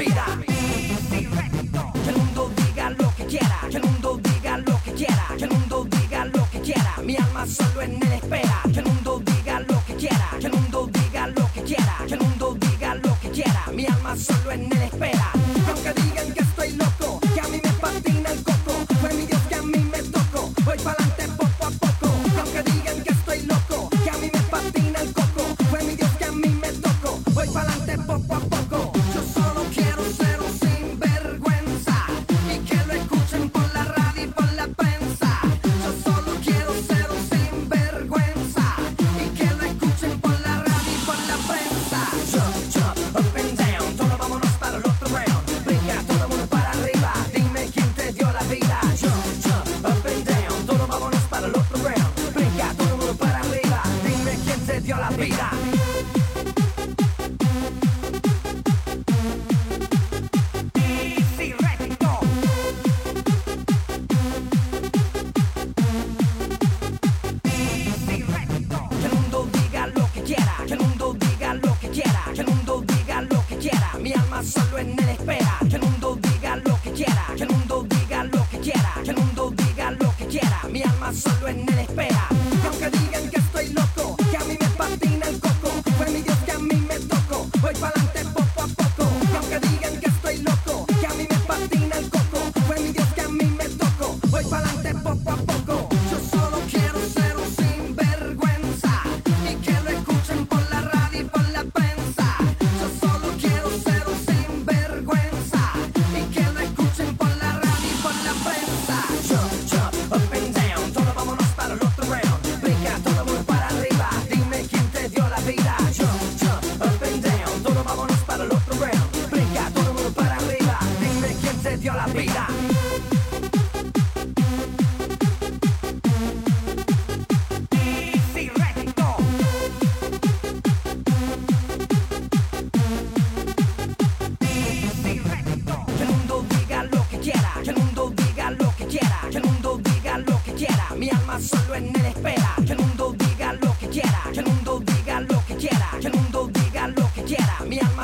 vida.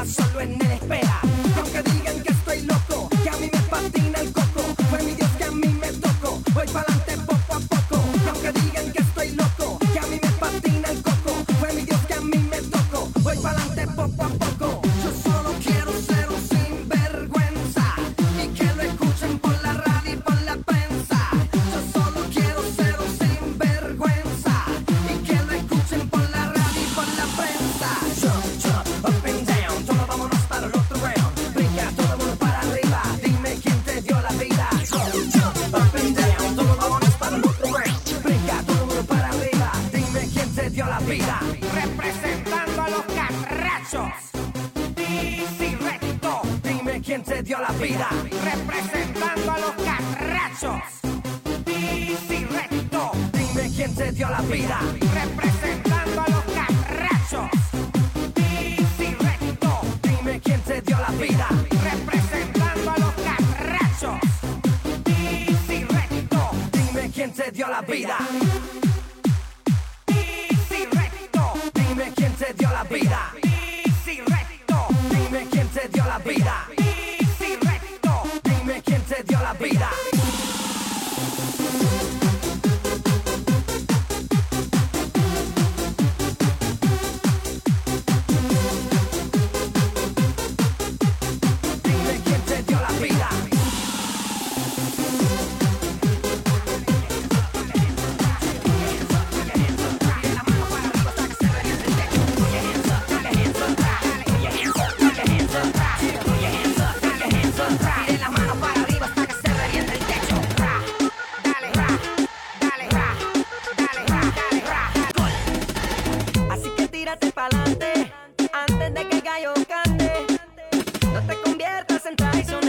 solo en el espera. vida, representando a los carrachos. Bici recto, dime quién se dio la vida, representando a los carrachos. Bici recto, dime quién se dio la vida, representando a los carrachos. Bici recto, dime quién se dio la vida. échate pa'lante antes de que el gallo cante. No te conviertas en traición.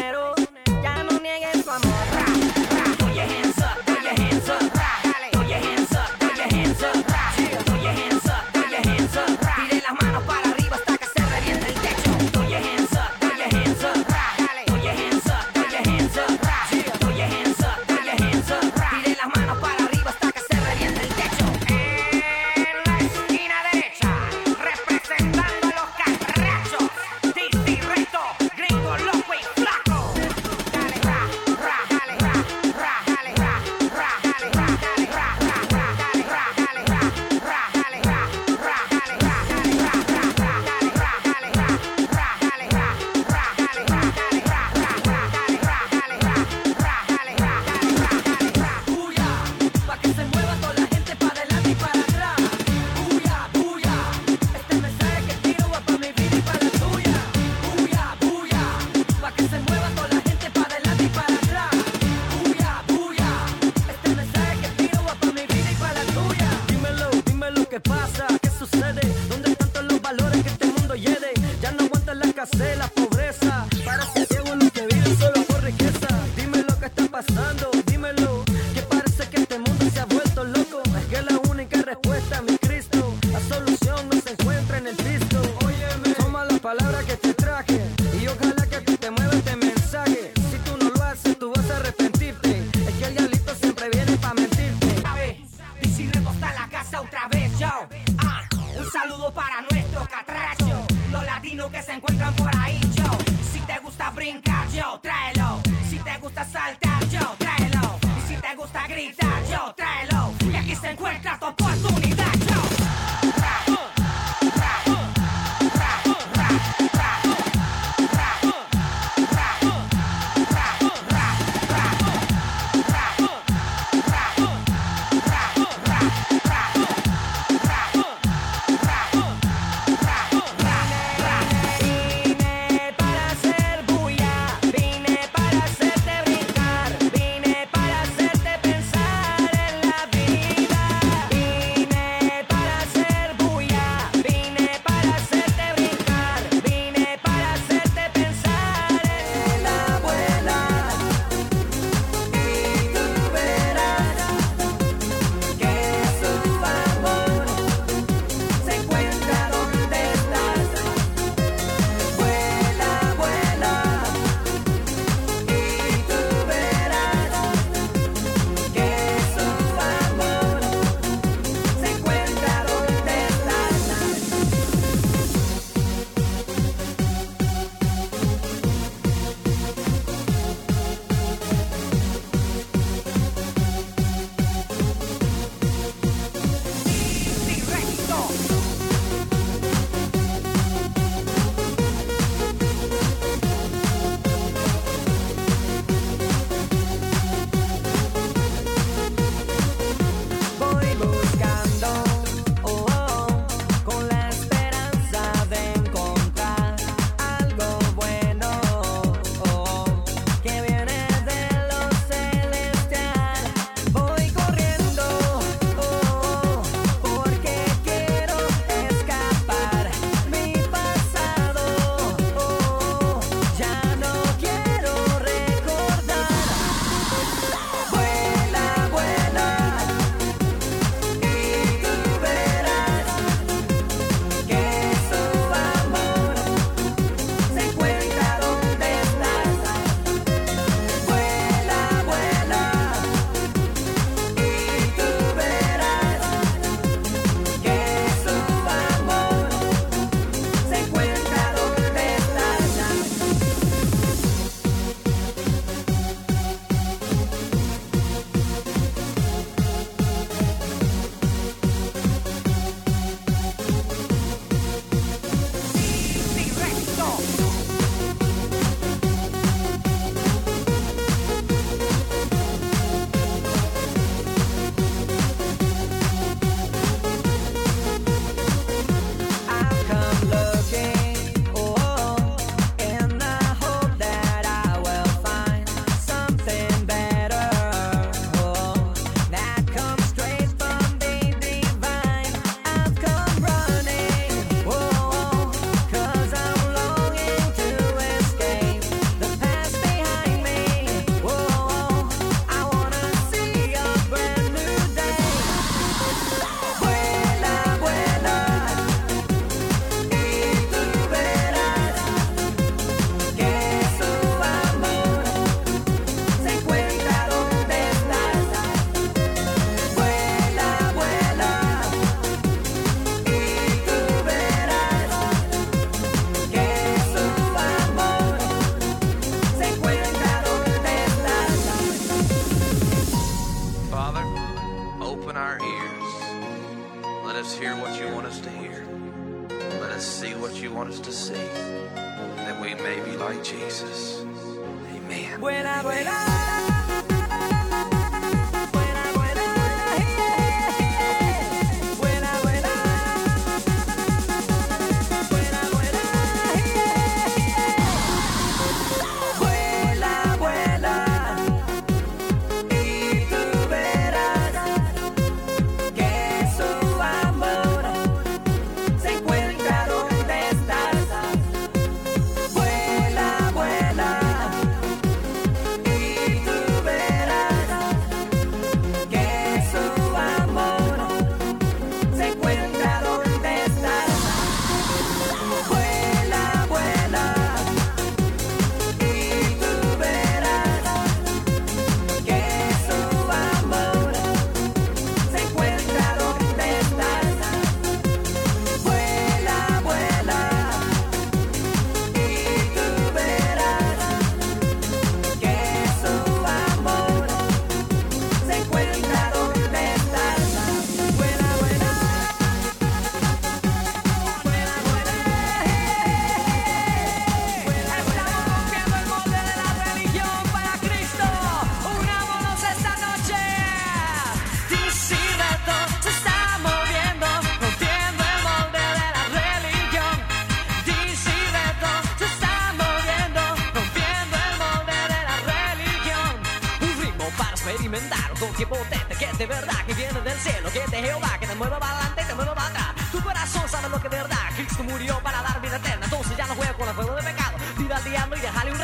Experimentar un toque potente que es de verdad que viene del cielo, que es de Jehová, que te mueve para adelante y te mueve para atrás. Tu corazón sabe lo que es verdad, Cristo murió para dar vida eterna, entonces ya no juega con el fuego de pecado. Pida al diablo y déjale un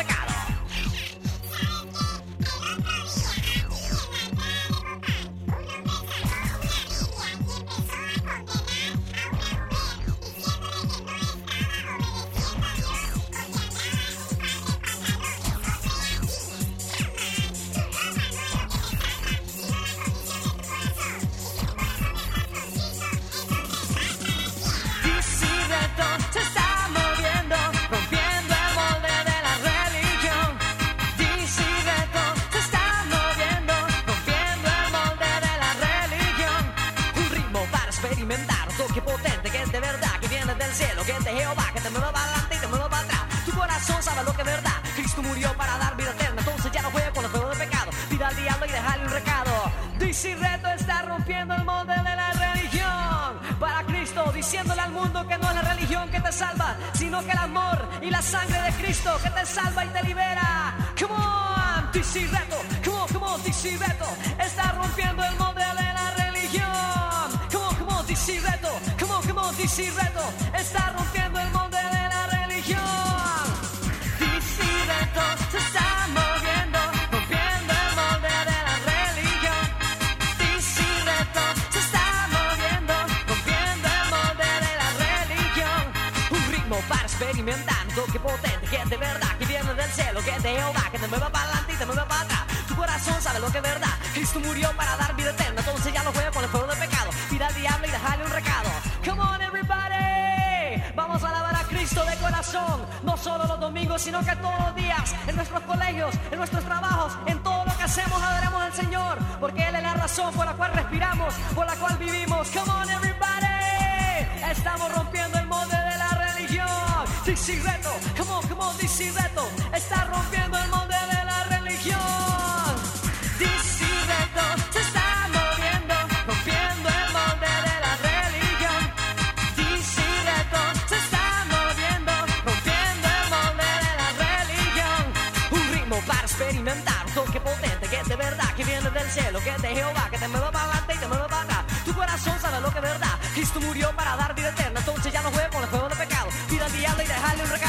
vida eterna, entonces ya no juega con el fuego de pecado. Pida al diablo y déjale un recado. Disideto está rompiendo el molde de la religión para Cristo, diciéndole al mundo que no es la religión que te salva, sino que el amor y la sangre de Cristo que te salva y te libera. Come on, DC Reto, come on, come on, DC Reto, está rompiendo el molde de la religión. Come on, come on, DC Reto, come on, come on, DC Reto, está rompiendo el molde potente que es de verdad, que viene del cielo, que es de Jehová, que te mueve para adelante y te mueve para atrás. Tu corazón sabe lo que es verdad. Cristo murió para dar vida eterna, entonces ya no juega con el fuego de pecado. Tira al diablo y déjale un recado. Come on, everybody. Vamos a alabar a Cristo de corazón, no solo los domingos, sino que todos los días, en nuestros colegios, en nuestros trabajos, en todo lo que hacemos, adoramos al Señor, porque Él es la razón por la cual respiramos, por la cual vivimos. Come on, everybody. Estamos rompiendo el molde de la religión. DC Reto, come on, come on, DC Reto. Está rompiendo el molde de la religión. DC Reto se está moviendo, rompiendo el molde de la religión. DC Reto se está moviendo, rompiendo el molde de la religión. Un ritmo para experimentar, un toque potente que es de verdad, que viene del cielo, que es de Jehová, que te mueve para adelante y te mueve para atrás. Tu corazón sabe lo que es verdad. Cristo murió para dar vida eterna, entonces ya no juega con el fuego I'll